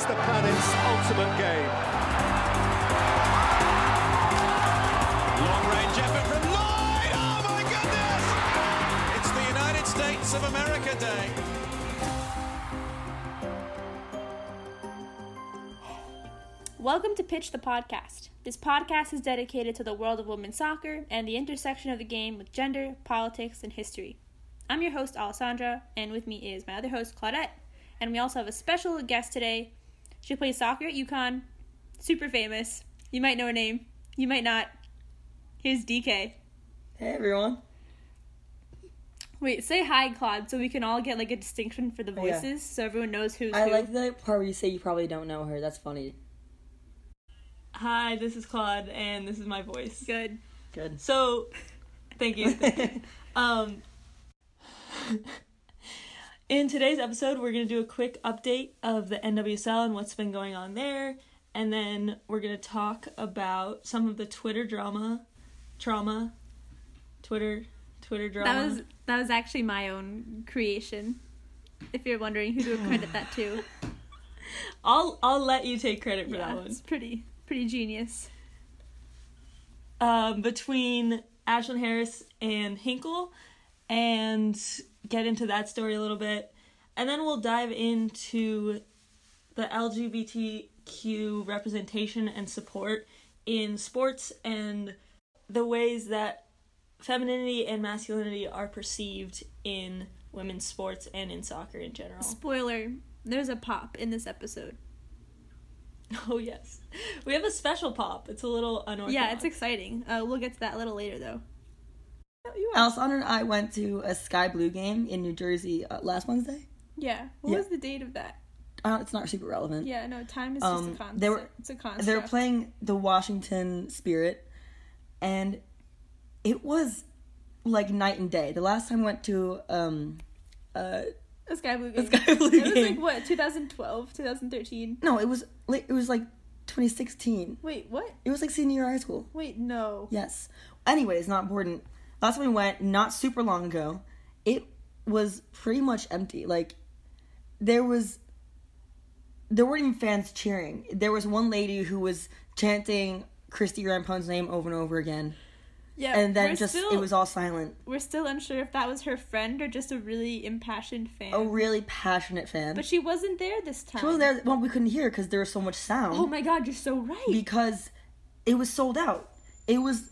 It's the planet's ultimate game. Long range effort from Lloyd. Oh my goodness! It's the United States of America Day. Welcome to Pitch the Podcast. This podcast is dedicated to the world of women's soccer and the intersection of the game with gender, politics, and history. I'm your host, Alessandra, and with me is my other host, Claudette. And we also have a special guest today. She plays soccer at UConn, super famous. You might know her name, you might not. Here's DK. Hey everyone. Wait, say hi, Claude, so we can all get like a distinction for the Oh, yeah. voices, so everyone knows who's I who. like the part where you say you probably don't know her. That's funny. Hi, this is Claude, and this is my voice. Good. Good. So, thank you. um, in today's episode, we're going to do a quick update of the NWSL and what's been going on there, and then we're going to talk about some of the Twitter drama, trauma, Twitter, Twitter drama. That was that was actually my own creation. If you're wondering who to credit that to. I'll I'll let you take credit for yeah, that one. it's pretty pretty genius. um, between Ashlyn Harris and Hinkle and get into that story a little bit. And then we'll dive into the LGBTQ representation and support in sports and the ways that femininity and masculinity are perceived in women's sports and in soccer in general. Spoiler: There's a pop in this episode. Oh, yes. We have a special pop. It's a little unorthodox. Yeah, it's exciting. Uh, we'll get to that a little later, though. Alessandra and I went to a Sky Blue game in New Jersey uh, last Wednesday. Yeah. What Yeah. was the date of that? Uh, it's not super relevant. Yeah, no, time is Um, just a concept. they were- it's a concept. They were playing the Washington Spirit, and it was like night and day. The last time I went to um, uh, a Sky Blue game. Sky Blue it was like what, 2012, 2013. no, it was like it was like 2016. Wait, what? It was like senior year of high school. Wait, no. Yes. Anyways, not important. Last time we went, not super long ago, it was pretty much empty. Like there was there weren't even fans cheering. There was one lady who was chanting Christie Rampone's name over and over again. Yeah, And then just still, it was all silent. We're still unsure if that was her friend or just a really impassioned fan. A really passionate fan. But she wasn't there this time. she wasn't there. Well, we couldn't hear because there was so much sound. Oh my god, you're so right. because it was sold out. It was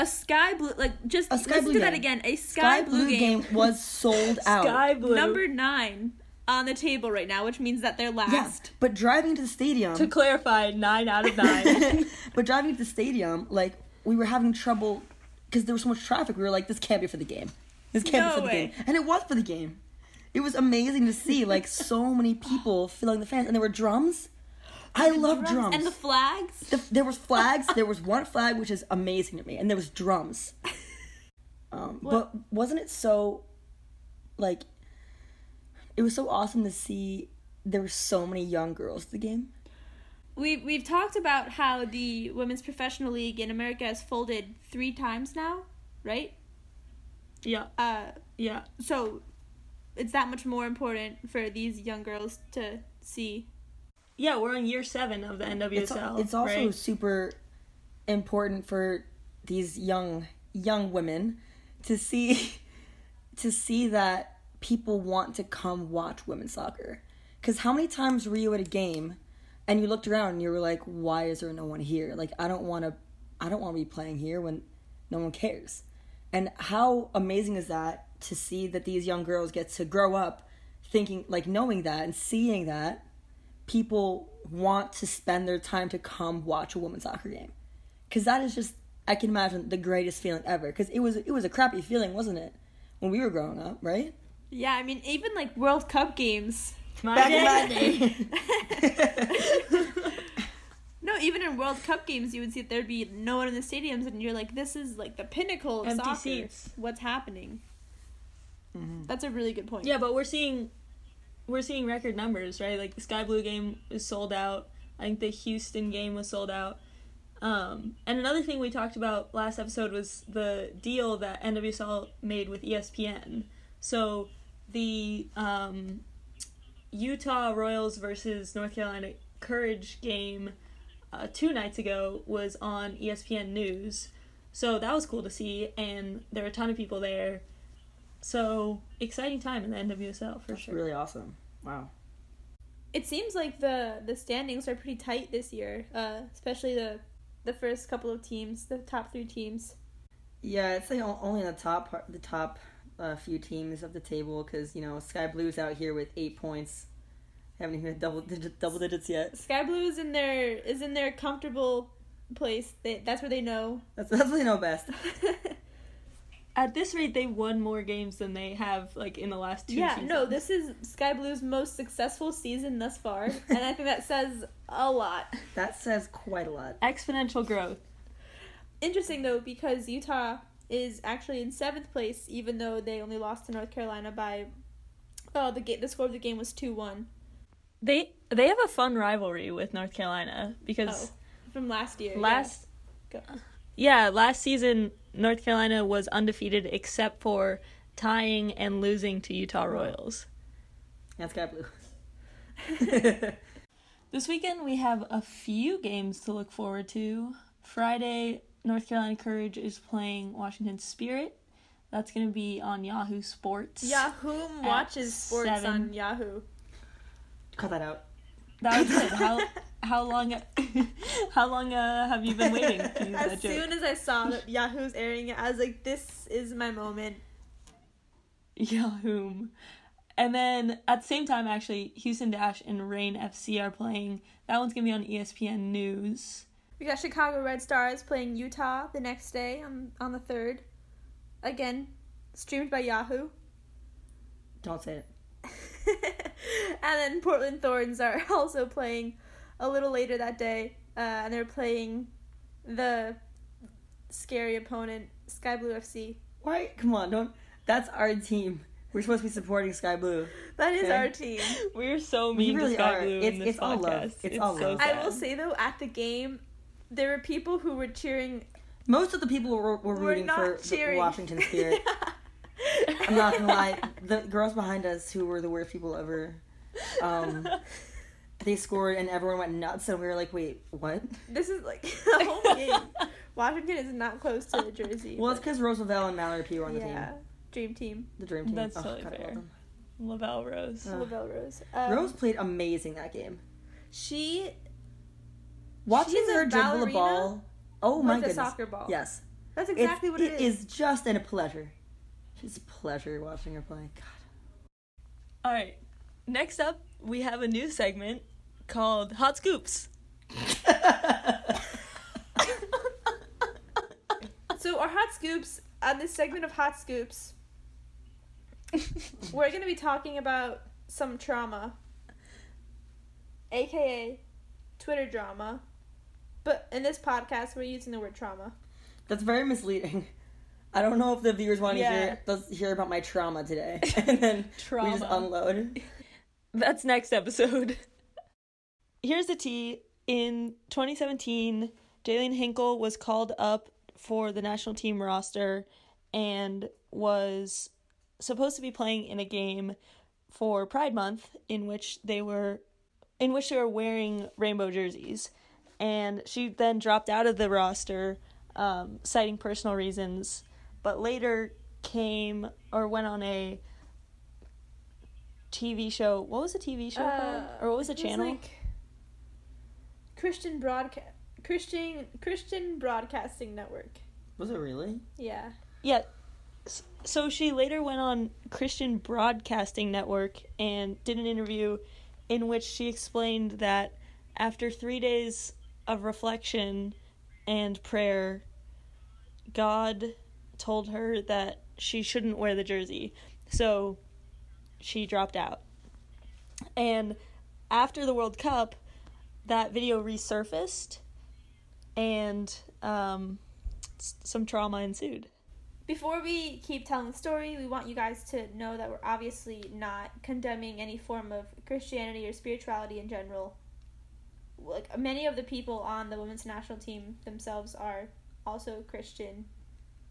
a sky blue, like just A sky listen blue to that again. A sky, blue, game, was sold out. Sky Blue. number nine on the table right now, which means that they're last. Yeah, but driving to the stadium. To clarify, 9 out of 9. but driving to the stadium, like we were having trouble because there was so much traffic. We were like, "This can't be for the game. This can't No be for the game." And it was for the game. It was amazing to see like so many people filling the fans, and there were drums. I love drums. And the flags. The- there was flags. there was one flag which is amazing to me, and there was drums. Um, but wasn't it so, like, it was so awesome to see there were so many young girls at the game. We've we've talked about how the women's professional league in America has folded three times now, right? yeah, Uh, yeah. so it's that much more important for these young girls to see. Yeah, we're on year seven of the It's, NWSL. it's also right? super important for these young young women to see to see that people want to come watch women's soccer. Because how many times were you at a game and you looked around and you were like, "Why is there no one here? Like, I don't want to, I don't want to be playing here when no one cares." And how amazing is that to see that these young girls get to grow up thinking, like, knowing that and seeing that people want to spend their time to come watch a women's soccer game because that is just i can imagine the greatest feeling ever because it was it was a crappy feeling wasn't it when we were growing up right Yeah, I mean even like World Cup games. My back day. in my day No, even in World Cup games, you would see that there'd be no one in the stadiums, and you're like, "This is like the pinnacle of Empty soccer. seats. What's happening?" Mm-hmm. That's a really good point. Yeah, but we're seeing we're seeing record numbers, right? Like the Sky Blue game is sold out. I think the Houston game was sold out. Um, and another thing we talked about last episode was the deal that NWSL made with ESPN. So the um, Utah Royals versus North Carolina Courage game uh, two nights ago was on ESPN News. So that was cool to see, and there were a ton of people there. So exciting time in the NWSL for That's sure. really awesome. Wow. It seems like the the standings are pretty tight this year, uh, especially the the first couple of teams, the top three teams. Yeah, it's like only in the top part, the top uh, few teams of the table because you know Sky Blues out here with eight points, haven't even hit double digit, double digits yet. Sky Blue is in their is in their comfortable place. They, that's where they know. That's that's what they know best. At this rate, they won more games than they have like in the last two. yeah, seasons. no, this is Sky Blue's most successful season thus far, and I think that says a lot. That says quite a lot. exponential growth. Interesting though, because Utah is actually in seventh place, even though they only lost to North Carolina by. Oh, the game. The score of the game was two one They they have a fun rivalry with North Carolina because oh, from last year. last Go. Yeah last season North Carolina was undefeated except for tying and losing to Utah Royals. And Sky Blue. This weekend we have a few games to look forward to. Friday, North Carolina Courage is playing Washington Spirit. That's going to be on Yahoo Sports. Yahoo watches sports seven. on Yahoo. Cut that out. That was it. How how long how long uh, have you been waiting to use As that joke? soon as I saw that Yahoo's airing it, I was like, "This is my moment." Yahoo. And then at the same time, actually, Houston Dash and Reign FC are playing. That one's gonna be on ESPN News. We got Chicago Red Stars playing Utah the next day on on the third. Again, streamed by Yahoo. Don't say it. and then Portland Thorns are also playing a little later that day, uh, and they're playing the scary opponent Sky Blue FC. Why? Come on, don't. That's our team. We're supposed to be supporting Sky Blue. That is Okay. our team. We're so We mean really to Sky are. Blue It's- in this it's all podcast. love. It's all so love. I will say though, at the game, there were people who were cheering. Most of the people were, were Were rooting not for the cheering. Washington Spirit. I'm not gonna lie. The girls behind us, who were the worst people ever, um, they scored and everyone went nuts, and we were like, "Wait, what?" This is like the whole game. Washington is not close to the jersey. Well, it's because Rose Lavelle and Mallory P were on the team. yeah, team, dream team. the dream team. That's Oh, totally God, fair. Lavelle Rose. Uh, Lavelle Rose. Um, Rose played amazing that game. She Watching her dribble the ball. Oh my with goodness! soccer ball. Yes, That's It's- exactly what it is. It is just a pleasure. It's a pleasure watching her play. God. All right. Next up, we have a new segment called Hot Scoops. So our hot scoops on this segment of hot scoops, we're gonna be talking about some trauma, aka Twitter drama. But in this podcast, we're using the word trauma. That's very misleading. I don't know if the viewers want to Yeah. hear hear about my trauma today, and then we just unload. That's next episode. Here's the tea. In 2017, Jaelene Hinkle was called up for the national team roster and was supposed to be playing in a game for Pride Month in which they were in which they were wearing rainbow jerseys. And she then dropped out of the roster, um, citing personal reasons, but later came or went on a TV show. What was the TV show called? Or what was the Uh, it channel? like Christian broadcast. Christian Christian Broadcasting Network. Was it really? Yeah. Yeah. So she later went on Christian Broadcasting Network and did an interview in which she explained that after three days of reflection and prayer, God told her that she shouldn't wear the jersey. So she dropped out. And after the World Cup, that video resurfaced and um, some trauma ensued. Before we keep telling the story, we want you guys to know that we're obviously not condemning any form of Christianity or spirituality in general. Like many of the people on the women's national team themselves are also Christian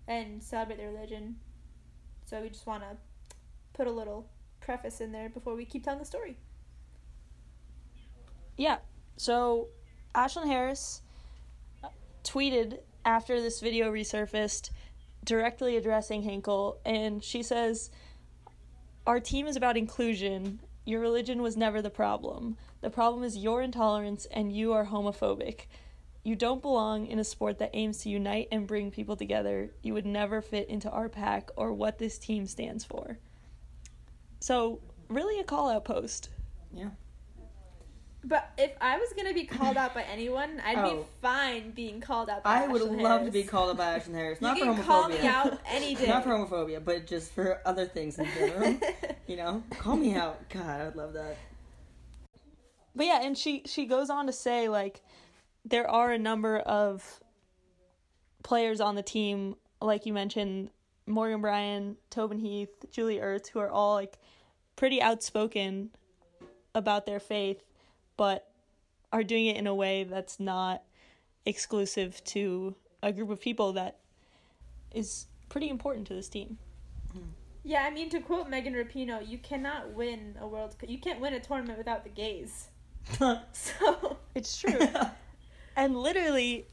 and celebrate their religion. So we just want to put a little preface in there before we keep telling the story. yeah, so Ashlyn Harris uh, tweeted after this video resurfaced directly addressing Hinkle, and she says, Our team is about inclusion. Your religion was never the problem. The problem is your intolerance, and you are homophobic. You don't belong in a sport that aims to unite and bring people together. You would never fit into our pack or what this team stands for. So, really a call out post. Yeah. But if I was gonna be called out by anyone, I'd Oh. be fine being called out. by I would Ashlyn love to be called out by Ashlyn Harris. You Not for can homophobia. call me out any day. Not for homophobia, but just for other things in general. you know? Call me out. God, I would love that. But yeah, and she she goes on to say like there are a number of players on the team, like you mentioned, Morgan Brian, Tobin Heath, Julie Ertz, who are all like pretty outspoken about their faith, but are doing it in a way that's not exclusive to a group of people that is pretty important to this team. Yeah, I mean to quote Megan Rapinoe, you cannot win a world. You can't win a tournament without the gays. So It's true. and literally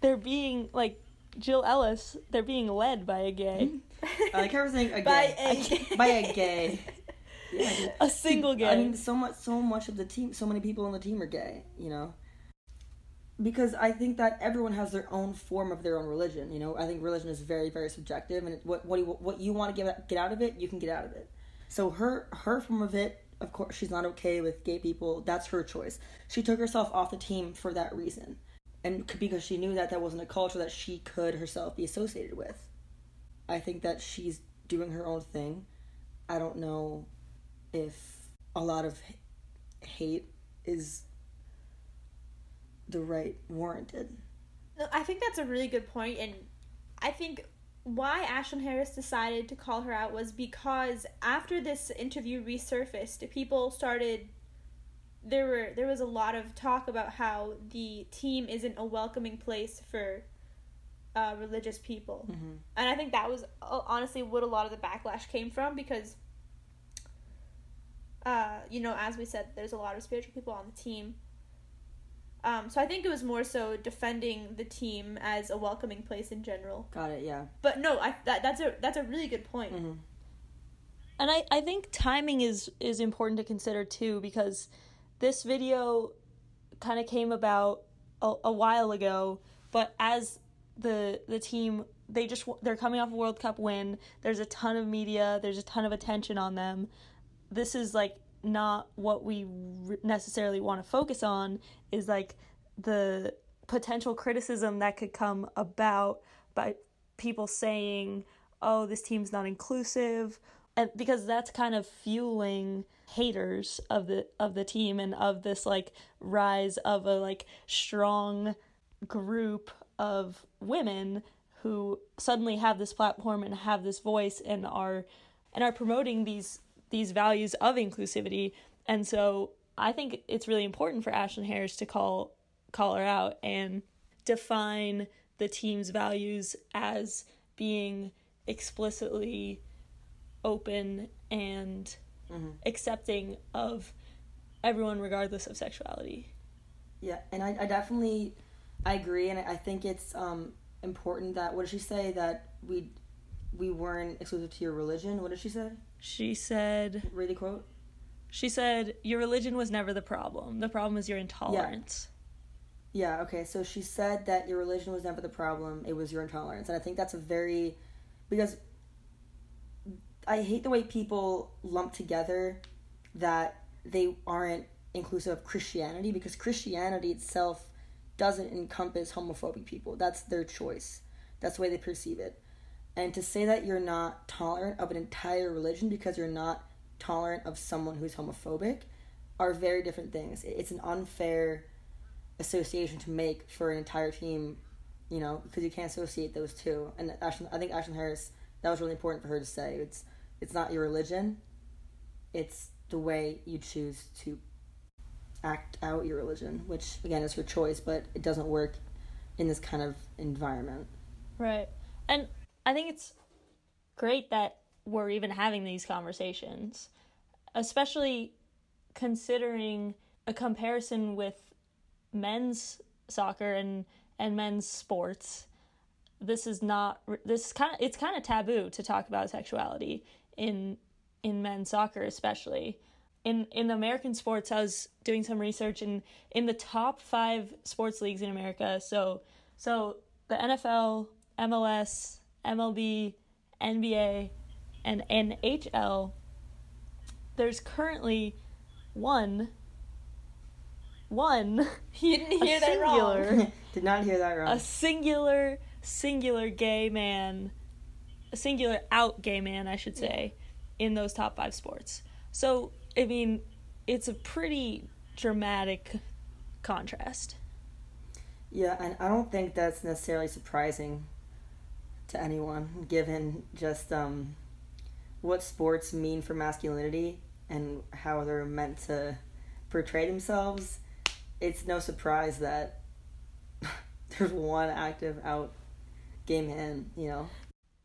they're being like Jill Ellis, they're being led by a gay. I like everything a By gay. a I gay. can't- by a gay. Yeah, a single gay. I mean, so much, so much of the team, so many people on the team are gay. You know, because I think that everyone has their own form of their own religion. You know, I think religion is very, very subjective, and it, what what you, what you want to get get out of it, you can get out of it. So her her form of it, of course, she's not okay with gay people. That's her choice. She took herself off the team for that reason, and because she knew that that wasn't a culture that she could herself be associated with. I think that she's doing her own thing. I don't know if a lot of hate is the right warranted. No, I think that's a really good point, and I think why Ashlyn Harris decided to call her out was because after this interview resurfaced, people started. There were there was a lot of talk about how the team isn't a welcoming place for uh, religious people, and I think that was uh, honestly what a lot of the backlash came from because. Uh, you know, as we said, there's a lot of spiritual people on the team, um, so I think it was more so defending the team as a welcoming place in general. Got it? Yeah. But no, I that that's a that's a really good point. Mm-hmm. and I, I think timing is is important to consider too because this video kind of came about a, a while ago but as the the team they just they're coming off a world cup win there's a ton of media there's a ton of attention on them this is like not what we necessarily want to focus on is like the potential criticism that could come about by people saying oh this team's not inclusive and because that's kind of fueling haters of the of the team and of this like rise of a like strong group of women who suddenly have this platform and have this voice and are and are promoting these these values of inclusivity. And so i think it's really important for ashlyn harris to call call her out and define the team's values as being explicitly open and accepting of everyone regardless of sexuality. Yeah, and I, I definitely, I agree, and I think it's um important that what did she say? That we, we weren't exclusive to your religion. What did she say? She said Read the quote. she said your religion was never the problem the problem is your intolerance Yeah, okay. So she said that your religion was never the problem, it was your intolerance. And I think that's a very because I hate the way people lump together that they aren't inclusive of Christianity because Christianity itself doesn't encompass homophobic people. That's their choice. That's the way they perceive it. And to say that you're not tolerant of an entire religion because you're not tolerant of someone who's homophobic are very different things. It's an unfair association to make for an entire team, you know, because you can't associate those two. And Ashlyn, I think Ashlyn Harris, that was really important for her to say. It's it's not your religion, it's the way you choose to act out your religion, which again is her choice, but it doesn't work in this kind of environment. right and i think it's great that we're even having these conversations especially considering a comparison with men's soccer and and men's sports. This is not this kind of it's kind of taboo to talk about sexuality in in men's soccer especially. In in American sports I was doing some research and in the top 5 sports leagues in America. So so the NFL MLS MLB NBA and NHL there's currently one one You didn't hear a that wrong. Did not hear that wrong. a singular singular gay man a singular out gay man i should say in those top five sports so i mean it's a pretty dramatic contrast Yeah, and I don't think that's necessarily surprising to anyone, given just um, what sports mean for masculinity and how they're meant to portray themselves. It's no surprise that there's one active out gay man, you know.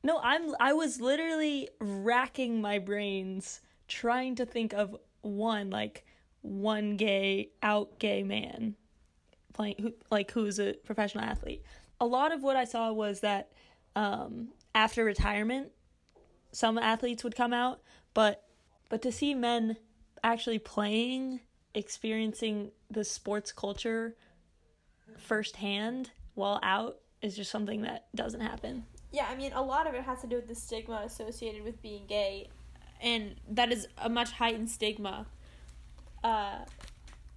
no i'm i was literally racking my brains trying to think of one like one gay out gay man playing who like who's a professional athlete a lot of what i saw was that um after retirement some athletes would come out but but to see men actually playing experiencing the sports culture firsthand while out is just something that doesn't happen Yeah, I mean, a lot of it has to do with the stigma associated with being gay, and that is a much heightened stigma. Uh,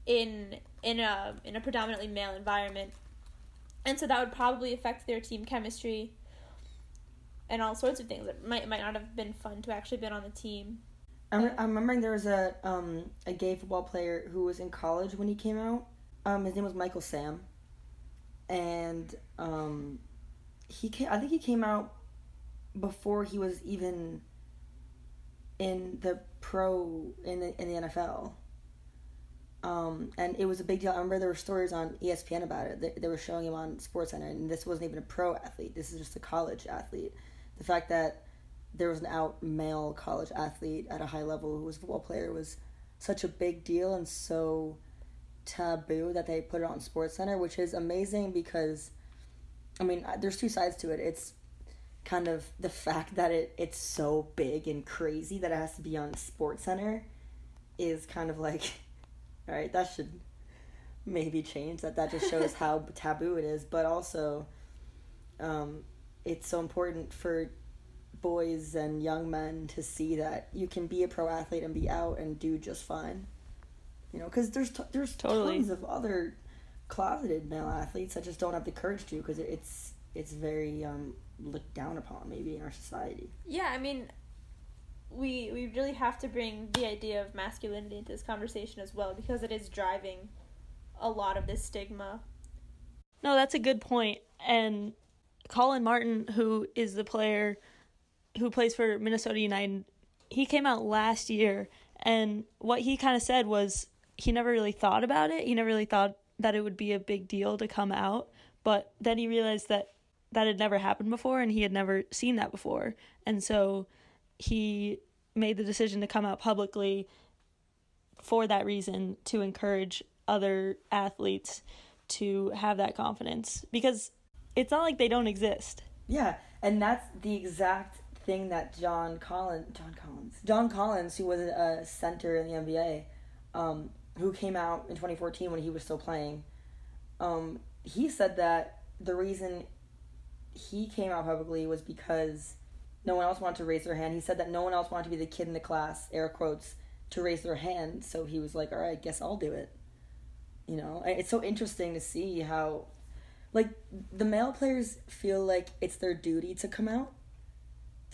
in in a in a predominantly male environment, and so that would probably affect their team chemistry. And all sorts of things. It might it might not have been fun to actually been on the team. I'm, I'm remembering there was a um, a gay football player who was in college when he came out. Um, his name was Michael Sam, and um, he came, I think he came out before he was even in the pro in the in the NFL. Um, and it was a big deal. I remember there were stories on ESPN about it. They, they were showing him on SportsCenter, and this wasn't even a pro athlete. This is just a college athlete. The fact that there was an out male college athlete at a high level who was a football player was such a big deal and so taboo that they put it on Sports Center, which is amazing because, I mean, there's two sides to it. It's kind of the fact that it it's so big and crazy that it has to be on Sports Center is kind of like, all right, that should maybe change. That that just shows how taboo it is, but also, um, it's so important for boys and young men to see that you can be a pro athlete and be out and do just fine. You know, because there's t- there's Totally. tons of other closeted male athletes that just don't have the courage to because it's it's very um, looked down upon maybe in our society. Yeah, I mean, we we really have to bring the idea of masculinity into this conversation as well because it is driving a lot of this stigma. No, that's a good point. And Collin Martin, who is the player who plays for Minnesota United, he came out last year, and what he kind of said was he never really thought about it. He never really thought that it would be a big deal to come out, but then he realized that that had never happened before, and he had never seen that before, and so he made the decision to come out publicly for that reason to encourage other athletes to have that confidence because it's not like they don't exist. Yeah, and that's the exact thing that John Collins, John Collins, John Collins, who was a center in the NBA, um, who came out in 2014 when he was still playing, um, he said that the reason he came out publicly was because no one else wanted to raise their hand. He said that no one else wanted to be the kid in the class, air quotes, to raise their hand. So he was like, "All right, I guess I'll do it." You know, it's so interesting to see how like the male players feel like it's their duty to come out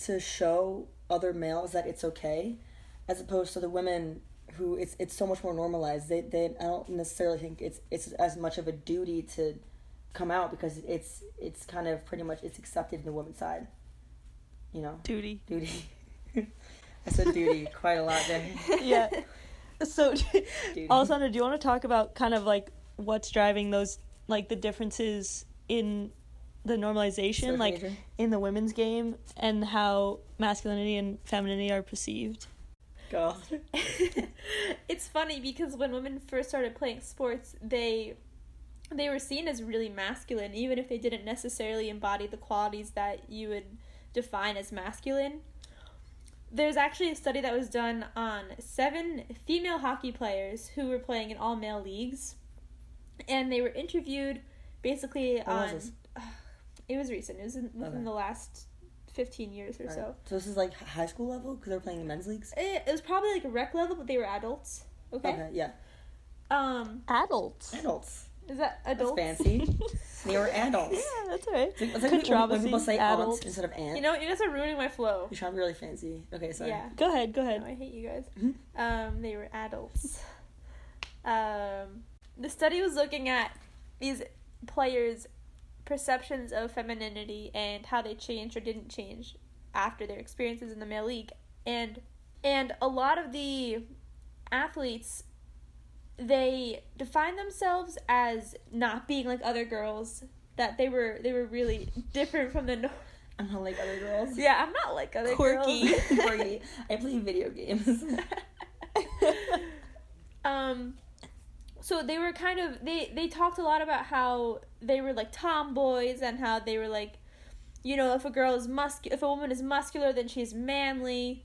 to show other males that it's okay as opposed to the women who it's it's so much more normalized they they I don't necessarily think it's it's as much of a duty to come out because it's it's kind of pretty much it's accepted in the women's side you know Duty. duty I said duty quite a lot there Yeah. so, Duty. Alessandra, do you want to talk about kind of like what's driving those, like the differences in the normalization, Surf like in the women's game, and how masculinity and femininity are perceived? God. it's funny because when women first started playing sports, they they were seen as really masculine, even if they didn't necessarily embody the qualities that you would define as masculine. There's actually a study that was done on seven female hockey players who were playing in all male leagues, and they were interviewed basically When was on. this? It was recent. It was in, within Okay. the last fifteen years or Alright. so. So this is like high school level because they're playing in men's leagues. It, it was probably like a rec level, but they were adults. Okay. Okay, yeah, Um, Adults. adults. is that That's adults? fancy. they were adults. Yeah, that's right. It's like, it's like when- when people say adults. aunts instead of aunt. You know, you guys are ruining my flow. You're trying to be really fancy. Okay, sorry. Yeah. Go ahead, go No, ahead. I hate you guys. Mhm. Um, they were adults. um, the study was looking at these players' perceptions of femininity and how they changed or didn't change after their experiences in the male league, and and a lot of the athletes they define themselves as not being like other girls that they were they were really different from the norm. I'm not like other girls. Yeah, I'm not like other Quirky. girls. Quirky. I play video games. um so they were kind of they they talked a lot about how they were like tomboys and how they were like you know if a girl is muscu if a woman is muscular then she's manly.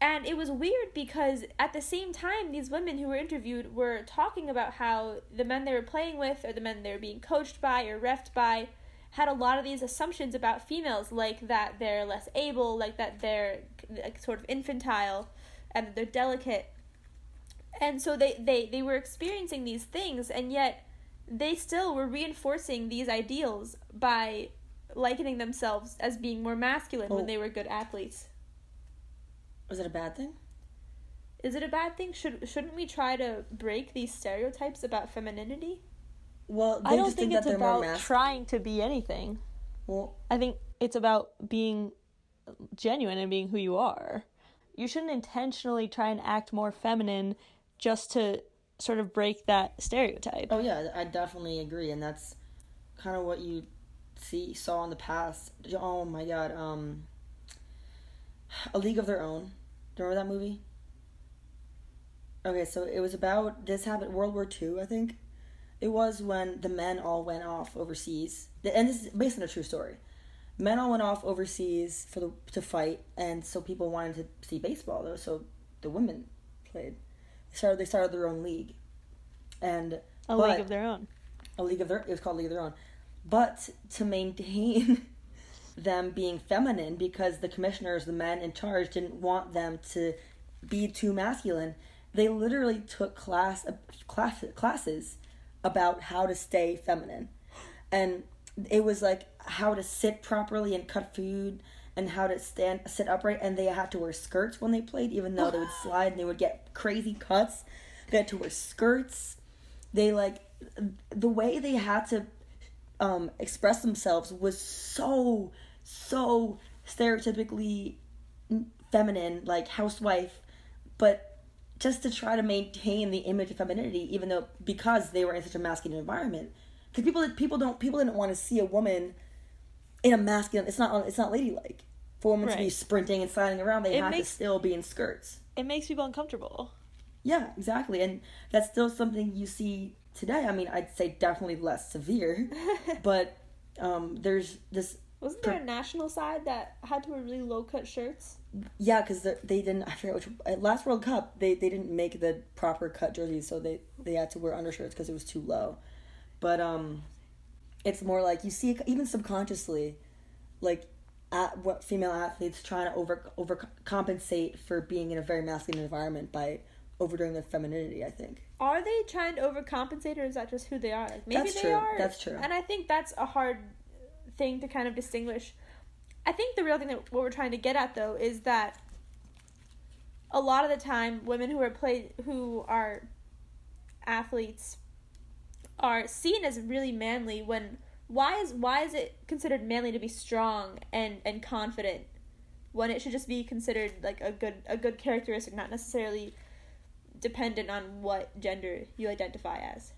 And it was weird because at the same time these women who were interviewed were talking about how the men they were playing with or the men they were being coached by or refed by had a lot of these assumptions about females like that they're less able like that they're like, sort of infantile and they're delicate and so they, they they were experiencing these things and yet they still were reinforcing these ideals by likening themselves as being more masculine Oh. when they were good athletes Was it a bad thing? is it a bad thing should shouldn't we try to break these stereotypes about femininity Well, I don't just think think, it's about trying to be anything. well, I think it's about being genuine and being who you are. You shouldn't intentionally try and act more feminine just to sort of break that stereotype. oh yeah, I definitely agree, and that's kind of what you see saw in the past. Oh my god, um, A League of Their Own. Do you remember that movie? Okay, so it was about this happened World War Two, I think. It was when the men all went off overseas, and this is based on a true story. Men all went off overseas for the to fight, and so people wanted to see baseball though. So the women played. They started they started their own league, and A league of their own. a league of their it was called League of Their Own. But to maintain them being feminine because the commissioners, the men in charge didn't want them to be too masculine, they literally took class, class classes about how to stay feminine. And it was like how to sit properly and cut food and how to stand sit upright and they had to wear skirts when they played even though they would slide and they would get crazy cuts. They had to wear skirts they like the way they had to um, express themselves was so so stereotypically feminine like housewife but just to try to maintain the image of femininity even though because they were in such a masculine environment because people people don't people didn't want to see a woman in a masculine it's not it's not ladylike for women to be sprinting and sliding around they It have makes- to still be in skirts It makes people uncomfortable. yeah, exactly. And that's still something you see today. I mean, I'd say definitely less severe, but um, there's this. wasn't there a national side that had to wear really low cut shirts Yeah, because they didn't. I forget which. At last World Cup, they, they didn't make the proper cut jerseys, so they they had to wear undershirts because it was too low. But um, it's more like you see even subconsciously, like at what female athletes trying to over overcompensate for being in a very masculine environment by overdoing their femininity. I think. are they trying to overcompensate or is that just who they are like maybe That's they true. are That's true. and i think that's a hard thing to kind of distinguish i think the real thing that what we're trying to get at though is that a lot of the time women who are play who are athletes are seen as really manly when why is why is it considered manly to be strong and and confident when it should just be considered like a good a good characteristic not necessarily dependent on what gender you identify as?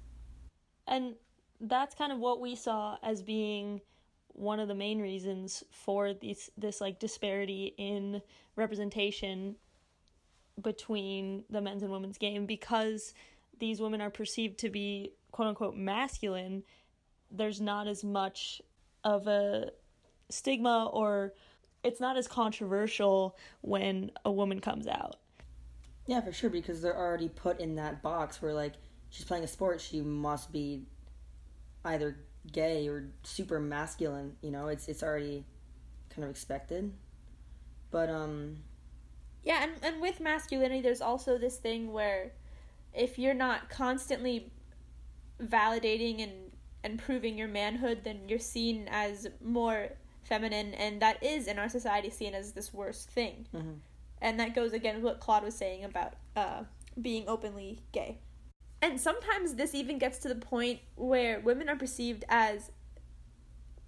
And that's kind of what we saw as being one of the main reasons for this this like disparity in representation between the men's and women's game because these women are perceived to be quote unquote masculine. There's not as much of a stigma or it's not as controversial when a woman comes out. Yeah, for sure, because they're already put in that box where like she's playing a sport, she must be either gay or super masculine. You know, it's it's already kind of expected. But um, Yeah, and, and with masculinity, there's also this thing where if you're not constantly validating and, and proving your manhood, then you're seen as more feminine, and that is in our society seen as this worst thing. Mhm. And that goes again with what Claude was saying about uh, being openly gay. And sometimes this even gets to the point where women are perceived as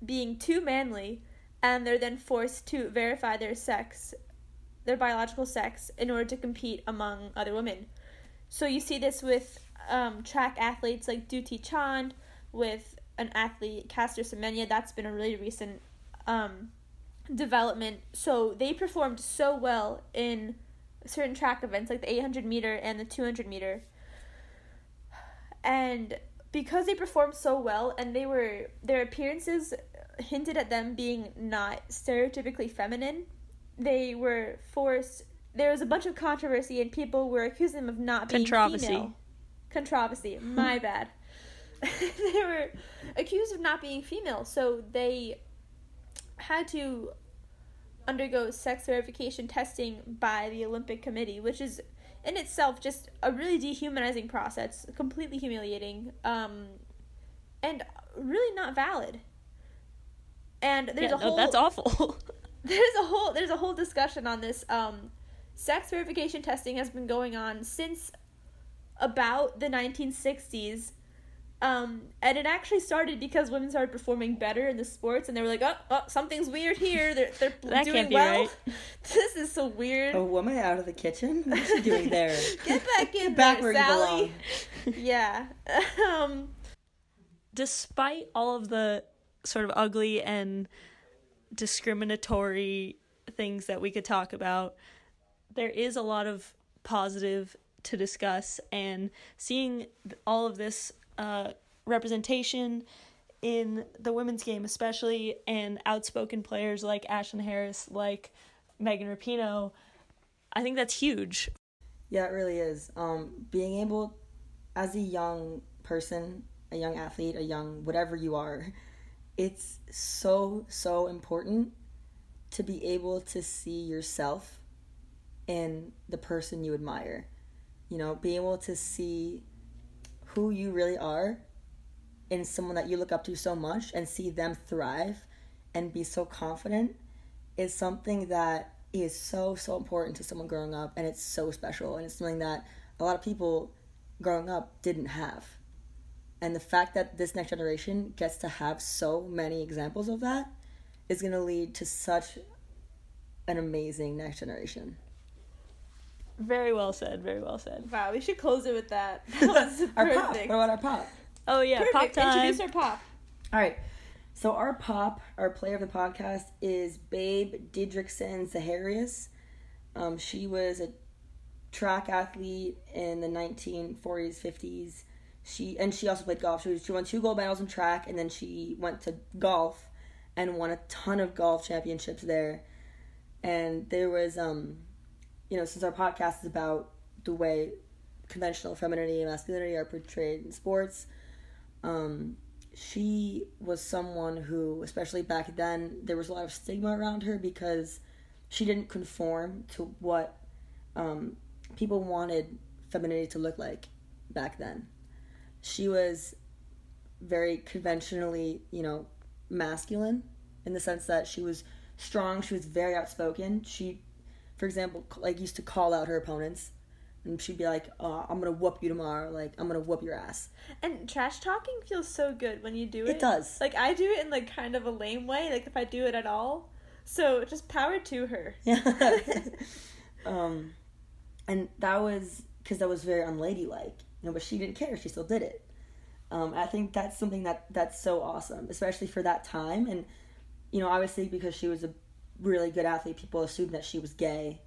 being too manly, and they're then forced to verify their sex their biological sex in order to compete among other women. So you see this with um, track athletes like Dutee Chand, with an athlete Caster Semenya. That's been a really recent um, development. So they performed so well in certain track events like the 800 meter and the 200 meter. And because they performed so well and they were their appearances hinted at them being not stereotypically feminine they were forced. There was a bunch of controversy, and people were accusing them of not being Controversy. female. Controversy. My bad. they were accused of not being female, so they had to undergo sex verification testing by the Olympic Committee, which is in itself just a really dehumanizing process, completely humiliating, um, and really not valid. And there's yeah, a whole no, that's awful. there's a whole there's a whole discussion on this um sex verification testing has been going on since about the 1960s um and it actually started because women started performing better in the sports and they were like oh, oh something's weird here they're, they're That doing can't be well right. this is so weird a woman out of the kitchen. What's she doing there? get back in Get back there where you sally belong. yeah um Despite all of the sort of ugly and discriminatory things that we could talk about, there is a lot of positive to discuss, and seeing all of this uh, representation in the women's game, especially, and outspoken players like Ashlyn Harris, like Megan Rapinoe, I think that's huge. Yeah, it really is. Um, being able, as a young person, a young athlete, a young whatever you are, it's so, so important to be able to see yourself in the person you admire. You know, being able to see who you really are in someone that you look up to so much and see them thrive and be so confident is something that is so so important to someone growing up and it's so special and it's something that a lot of people growing up didn't have. And the fact that this next generation gets to have so many examples of that is going to lead to such an amazing next generation Very well said. Very well said. wow we should close it with that that was our pop what about our pop Oh yeah, pop time. introduce our pop All right. So our pop, our player of the podcast is Babe Didrikson Zaharias. Um, she was a track athlete in the 1940s, 50s. She and she also played golf. She, was, she won two gold medals in track, and then she went to golf and won a ton of golf championships there. And there was, um, you know, since our podcast is about the way conventional femininity and masculinity are portrayed in sports, um, she was someone who, especially back then, there was a lot of stigma around her because she didn't conform to what um, people wanted femininity to look like back then. She was very conventionally, you know, masculine in the sense that she was strong, she was very outspoken. She, for example, like used to call out her opponents. And she'd be like, oh, "I'm gonna whoop you tomorrow. Like, I'm gonna whoop your ass." And trash talking feels so good when you do it. It does. Like I do it in like kind of a lame way, like if I do it at all. So just power to her. Yeah. um, and that was because that was very unladylike, you know. But she didn't care; she still did it. Um, I think that's something that that's so awesome, especially for that time. And you know, obviously because she was a really good athlete, people assumed that she was gay,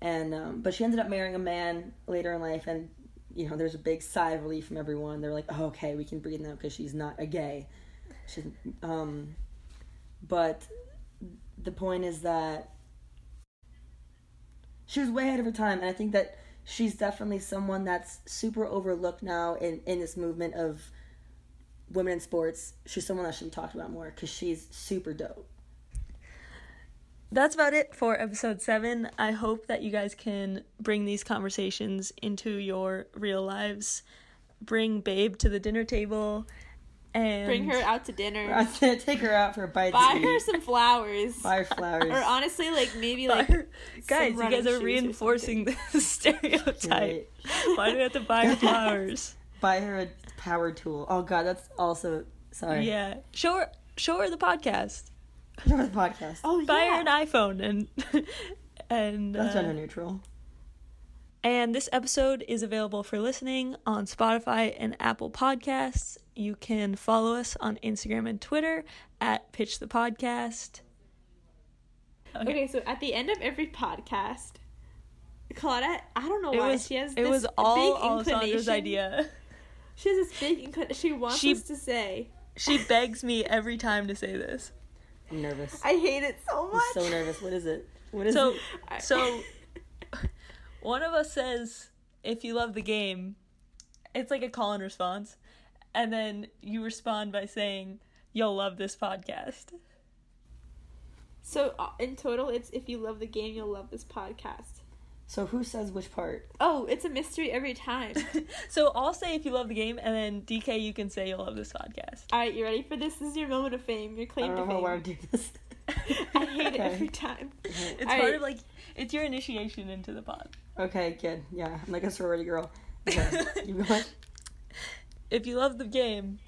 and um, but she ended up marrying a man later in life, and you know there's a big sigh of relief from everyone. They're like, oh, okay, we can breathe now because she's not a gay. She's, um, but the point is that she was way ahead of her time, and I think that she's definitely someone that's super overlooked now in in this movement of women in sports. She's someone that should be talked about more because she's super dope. That's about it for episode seven. I hope that you guys can bring these conversations into your real lives. Bring Babe to the dinner table and Bring her out to dinner. Take her out for a bite. Buy her some flowers. Buy her flowers. Or honestly, like maybe like her- guys, you guys are reinforcing the stereotype. Right. Why do we have to buy her flowers? Buy her a power tool. Oh god, that's also sorry. Yeah, show her, show her the podcast. For the podcast. Oh Buy yeah. her an iPhone and and that's uh, gender neutral. And this episode is available for listening on Spotify and Apple Podcasts. You can follow us on Instagram and Twitter at Pitch the Podcast. Okay, so at the end of every podcast, Claudette, I don't know It why was she has it this was all big Alessandra's inclination. idea. She has this big inclination. She wants She- us to say, She begs me every time to say this. I'm nervous. "I hate it so I'm much." so nervous. What is it? What is So it? So one of us says if you love the game, it's like a call and response. And then you respond by saying you'll love this podcast. So uh, in total, it's if you love the game, you'll love this podcast. So who says which part? Oh, it's a mystery every time. So I'll say if you love the game, and then DK, you can say you'll love this podcast. All right, you ready for this? This is your moment of fame. Your claim I claim don't to know how I fame. want to do this. I hate it every time. It's All part right. of like it's your initiation into the pod. Okay, good. Yeah, I'm like a sorority girl. Okay, you going? If you love the game,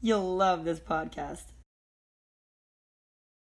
You'll love this podcast.